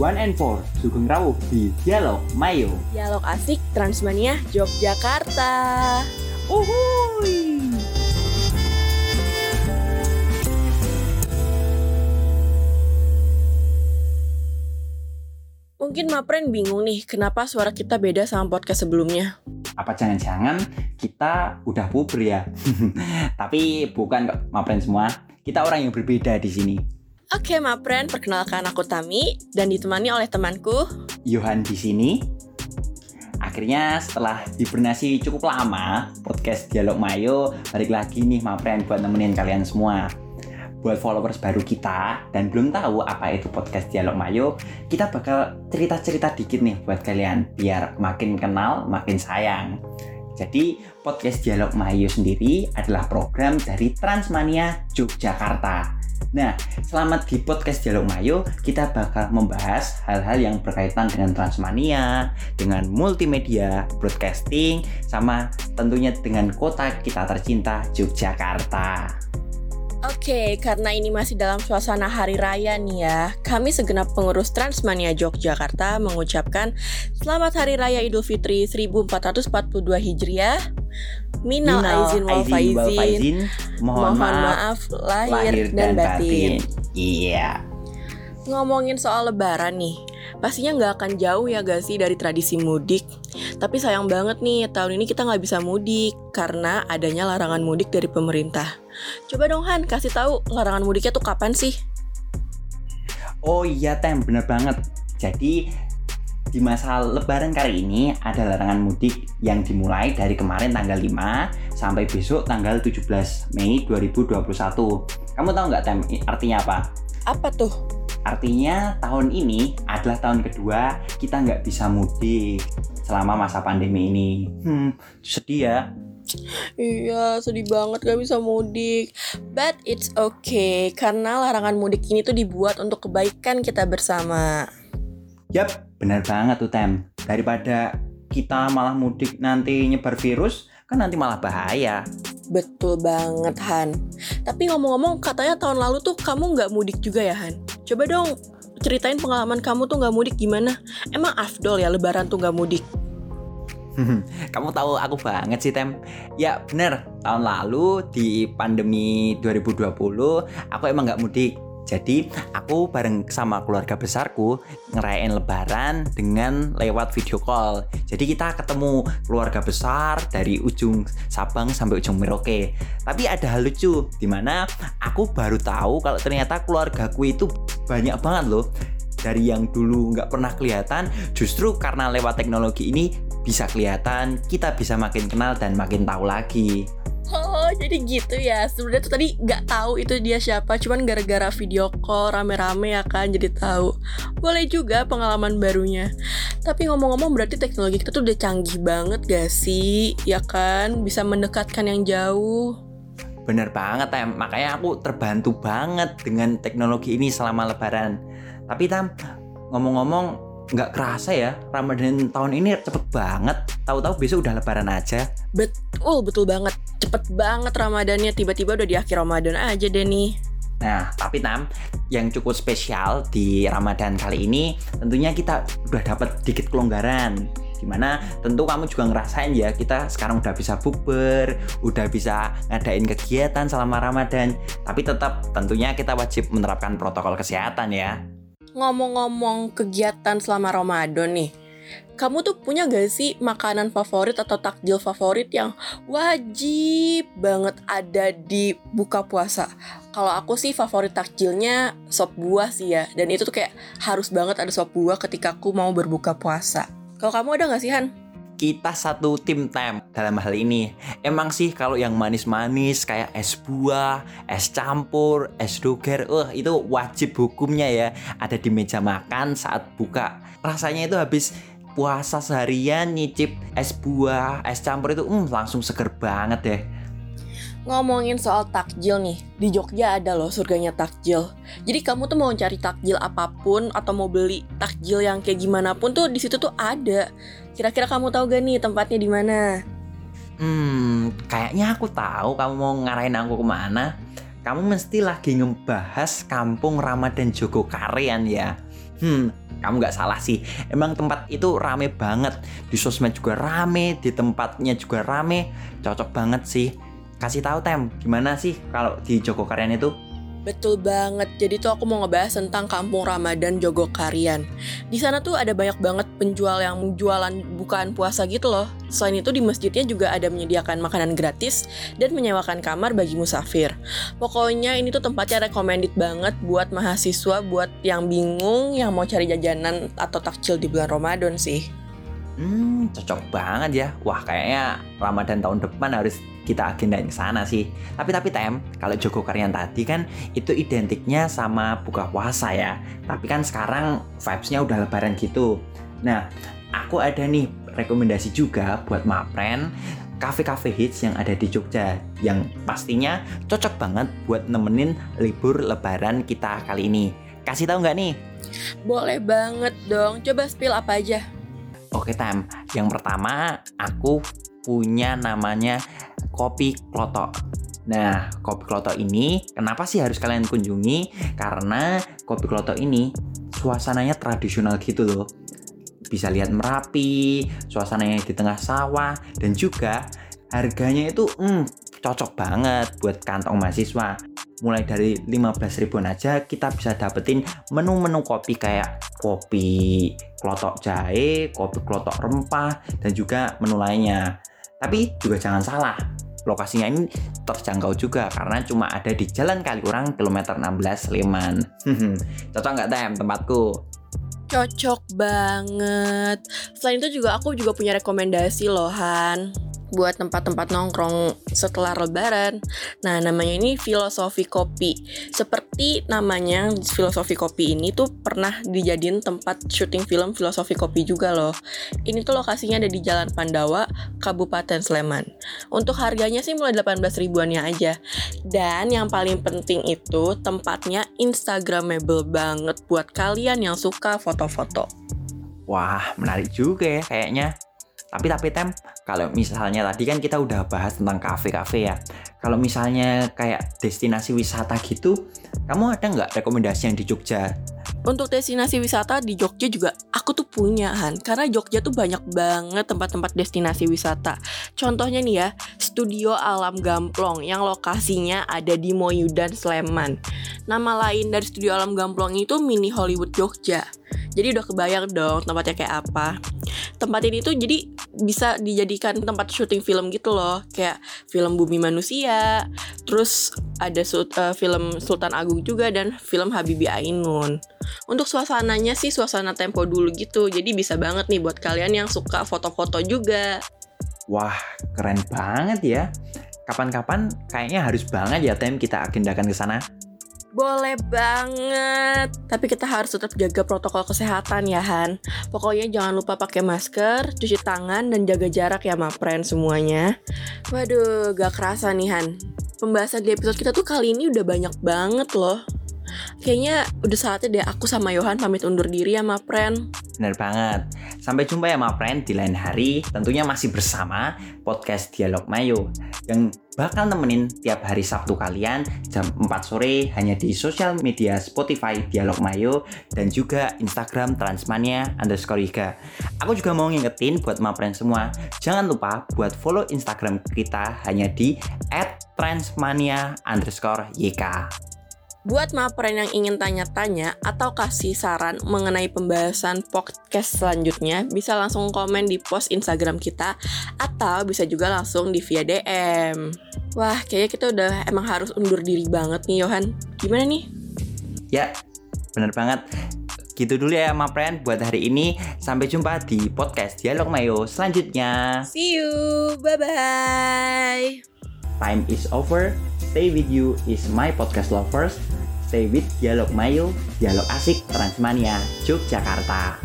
One and Four Sugeng Rawuh di Dialog Mayo. Dialog asik Transmania Yogyakarta. Uhuy. Mungkin Mapren bingung nih, kenapa suara kita beda sama podcast sebelumnya? Apa jangan-jangan kita udah puber ya? Tapi bukan kok, Mapren semua. Kita orang yang berbeda di sini. Oke, Mapren, perkenalkan aku Tami dan ditemani oleh temanku. Yohan di sini. Akhirnya setelah hibernasi cukup lama, podcast Dialog Mayo balik lagi nih Mapren buat nemenin kalian semua. Buat followers baru kita dan belum tahu apa itu podcast Dialog Mayo, kita bakal cerita-cerita dikit nih buat kalian biar makin kenal, makin sayang. Jadi, podcast Dialog Mayo sendiri adalah program dari Transmania Yogyakarta. Nah, selama di podcast Dialog Mayo, kita bakal membahas hal-hal yang berkaitan dengan Transmania, dengan multimedia, broadcasting, sama tentunya dengan kota kita tercinta Yogyakarta. Oke, karena ini masih dalam suasana hari raya nih ya, kami segenap pengurus Transmania Yogyakarta mengucapkan Selamat Hari Raya Idul Fitri 1442 Hijriah. Minal, aizin wal faizin. Mohon, Mohon maaf, maaf lahir, dan, batin. Iya. Ngomongin soal lebaran nih, pastinya nggak akan jauh ya gak sih dari tradisi mudik. Tapi sayang banget nih, tahun ini kita nggak bisa mudik karena adanya larangan mudik dari pemerintah. Coba dong Han, kasih tahu larangan mudiknya tuh kapan sih? Oh iya Tem, bener banget. Jadi di masa lebaran kali ini ada larangan mudik yang dimulai dari kemarin tanggal 5 sampai besok tanggal 17 Mei 2021. Kamu tahu nggak Tem artinya apa? Apa tuh? Artinya tahun ini adalah tahun kedua kita nggak bisa mudik selama masa pandemi ini. Hmm, sedih ya. Iya, sedih banget gak bisa mudik. But it's okay, karena larangan mudik ini tuh dibuat untuk kebaikan kita bersama. Yap, benar banget tuh Tem. Daripada kita malah mudik nanti nyebar virus, kan nanti malah bahaya. Betul banget Han. Tapi ngomong-ngomong katanya tahun lalu tuh kamu nggak mudik juga ya Han? Coba dong ceritain pengalaman kamu tuh nggak mudik gimana? Emang afdol ya lebaran tuh nggak mudik? Kamu tahu aku banget sih Tem. Ya bener, tahun lalu di pandemi 2020 aku emang nggak mudik. Jadi aku bareng sama keluarga besarku ngerayain lebaran dengan lewat video call. Jadi kita ketemu keluarga besar dari ujung Sabang sampai ujung Merauke. Tapi ada hal lucu di mana aku baru tahu kalau ternyata keluargaku itu banyak banget loh dari yang dulu nggak pernah kelihatan justru karena lewat teknologi ini bisa kelihatan kita bisa makin kenal dan makin tahu lagi jadi gitu ya. Sebenarnya tuh tadi nggak tahu itu dia siapa Cuman gara-gara video call rame-rame ya kan Jadi tahu. Boleh juga pengalaman barunya. Tapi ngomong-ngomong berarti teknologi kita tuh udah canggih banget gak sih? Ya kan? Bisa mendekatkan yang jauh. Bener banget Tem makanya aku terbantu banget dengan teknologi ini selama lebaran. Tapi Tam ngomong-ngomong nggak kerasa ya Ramadan tahun ini cepet banget. Tahu-tahu besok udah lebaran aja. Betul, betul banget Cepet banget Ramadannya Tiba-tiba udah di akhir Ramadan aja deh nih Nah, tapi Tam, yang cukup spesial di Ramadan kali ini tentunya kita udah dapat dikit kelonggaran. Di mana tentu kamu juga ngerasain ya, kita sekarang udah bisa bukber, udah bisa ngadain kegiatan selama Ramadan. Tapi tetap tentunya kita wajib menerapkan protokol kesehatan ya. Ngomong-ngomong kegiatan selama Ramadan nih kamu tuh punya gak sih makanan favorit atau takjil favorit yang wajib banget ada di buka puasa? Kalau aku sih favorit takjilnya sop buah sih ya. Dan itu tuh kayak harus banget ada sop buah ketika aku mau berbuka puasa. Kalau kamu ada gak sih Han? Kita satu tim tem dalam hal ini. Emang sih kalau yang manis-manis kayak es buah, es campur, es doger, uh itu wajib hukumnya ya ada di meja makan saat buka. Rasanya itu habis puasa seharian nyicip es buah, es campur itu um, langsung seger banget deh. Ngomongin soal takjil nih, di Jogja ada loh surganya takjil. Jadi kamu tuh mau cari takjil apa pun atau mau beli takjil yang kayak gimana pun tuh di situ tuh ada. Kira-kira kamu tahu gak nih tempatnya di mana? Hmm, kayaknya aku tahu kamu mau ngarahin aku ke mana. Kamu mesti lagi ngebahas kampung Ramadan Jogokarian ya. Hmm, kamu nggak salah sih. Emang tempat itu rame banget. Di sosmed juga rame, di tempatnya juga rame. Cocok banget sih. Kasih tahu Tem, gimana sih kalau di Jogokarian itu? Betul banget. Jadi tuh aku mau ngebahas tentang Kampung Ramadan Jogokarian. Di sana tuh ada banyak banget penjual yang jualan bukaan puasa gitu loh. Selain itu di masjidnya juga ada menyediakan makanan gratis dan menyewakan kamar bagi musafir. Pokoknya ini tuh tempatnya recommended banget buat mahasiswa, buat yang bingung, yang mau cari jajanan atau takjil di bulan Ramadan sih. Hmm, cocok banget ya. Wah, kayaknya Ramadan tahun depan harus kita agendain ke sana sih. Tapi tapi tem, kalau Joko Karyan tadi kan itu identiknya sama buka puasa ya. Tapi kan sekarang vibes-nya udah lebaran gitu. Nah, aku ada nih rekomendasi juga buat Mapren kafe-kafe hits yang ada di Jogja yang pastinya cocok banget buat nemenin libur lebaran kita kali ini. Kasih tahu nggak nih? Boleh banget dong. Coba spill apa aja? Oke, Tam. Yang pertama, aku punya namanya Kopi Klotok. Nah, Kopi Klotok ini kenapa sih harus kalian kunjungi? Karena Kopi Klotok ini suasananya tradisional gitu loh. Bisa lihat Merapi, suasananya di tengah sawah, dan juga harganya itu hmm, cocok banget buat kantong mahasiswa. Mulai dari 15 ribuan aja kita bisa dapetin menu-menu kopi kayak kopi klotok jahe, kopi klotok rempah, dan juga menu lainnya. Tapi juga jangan salah, lokasinya ini terjangkau juga karena cuma ada di Jalan Kaliurang kilometer 16 Sleman. Cocok nggak tem tempatku? Cocok banget. Selain itu juga aku juga punya rekomendasi loh Han buat tempat-tempat nongkrong setelah lebaran. Nah, namanya ini filosofi kopi. Seperti namanya filosofi kopi ini tuh pernah dijadiin tempat syuting film filosofi kopi juga loh. Ini tuh lokasinya ada di Jalan Pandawa, Kabupaten Sleman. Untuk harganya sih mulai 18 ribuannya aja. Dan yang paling penting itu tempatnya instagramable banget buat kalian yang suka foto-foto. Wah, menarik juga ya kayaknya. Tapi tapi tem, kalau misalnya tadi kan kita udah bahas tentang kafe-kafe ya. Kalau misalnya kayak destinasi wisata gitu, kamu ada nggak rekomendasi yang di Jogja? Untuk destinasi wisata di Jogja juga aku tuh punya Han, karena Jogja tuh banyak banget tempat-tempat destinasi wisata. Contohnya nih ya, Studio Alam Gamplong yang lokasinya ada di Moyudan Sleman. Nama lain dari Studio Alam Gamplong itu Mini Hollywood Jogja. Jadi udah kebayang dong tempatnya kayak apa. Tempat ini tuh jadi bisa dijadikan tempat syuting film gitu loh, kayak film Bumi Manusia, terus ada uh, film Sultan Agung juga dan film Habibie Ainun. Untuk suasananya sih suasana tempo dulu gitu, jadi bisa banget nih buat kalian yang suka foto-foto juga. Wah, keren banget ya. Kapan-kapan kayaknya harus banget ya tem kita agendakan ke sana. Boleh banget. Tapi kita harus tetap jaga protokol kesehatan ya Han. Pokoknya jangan lupa pakai masker, cuci tangan, dan jaga jarak ya mapren semuanya. Waduh, gak kerasa nih Han. Pembahasan di episode kita tuh kali ini udah banyak banget loh. Kayaknya udah saatnya deh aku sama Yohan pamit undur diri ya, Mapren. Bener banget. Sampai jumpa ya, Mapren, di lain hari. Tentunya masih bersama podcast Dialog Mayo yang bakal nemenin tiap hari Sabtu kalian jam 4 sore hanya di sosial media Spotify Dialog Mayo dan juga Instagram Transmania underscore Iga. Aku juga mau ngingetin buat Mapren semua, jangan lupa buat follow Instagram kita hanya di @transmania underscore YK. Buat mapren yang ingin tanya-tanya atau kasih saran mengenai pembahasan podcast selanjutnya, bisa langsung komen di post Instagram kita atau bisa juga langsung di via DM. Wah, kayaknya kita udah emang harus undur diri banget nih, Yohan. Gimana nih? Ya, bener banget. Gitu dulu ya, Mapren, buat hari ini. Sampai jumpa di podcast Dialog Mayo selanjutnya. See you, bye-bye. Time is over. Stay with you is my podcast lovers. Stay with Dialog Mayo, Dialog Asik Transmania, Yogyakarta.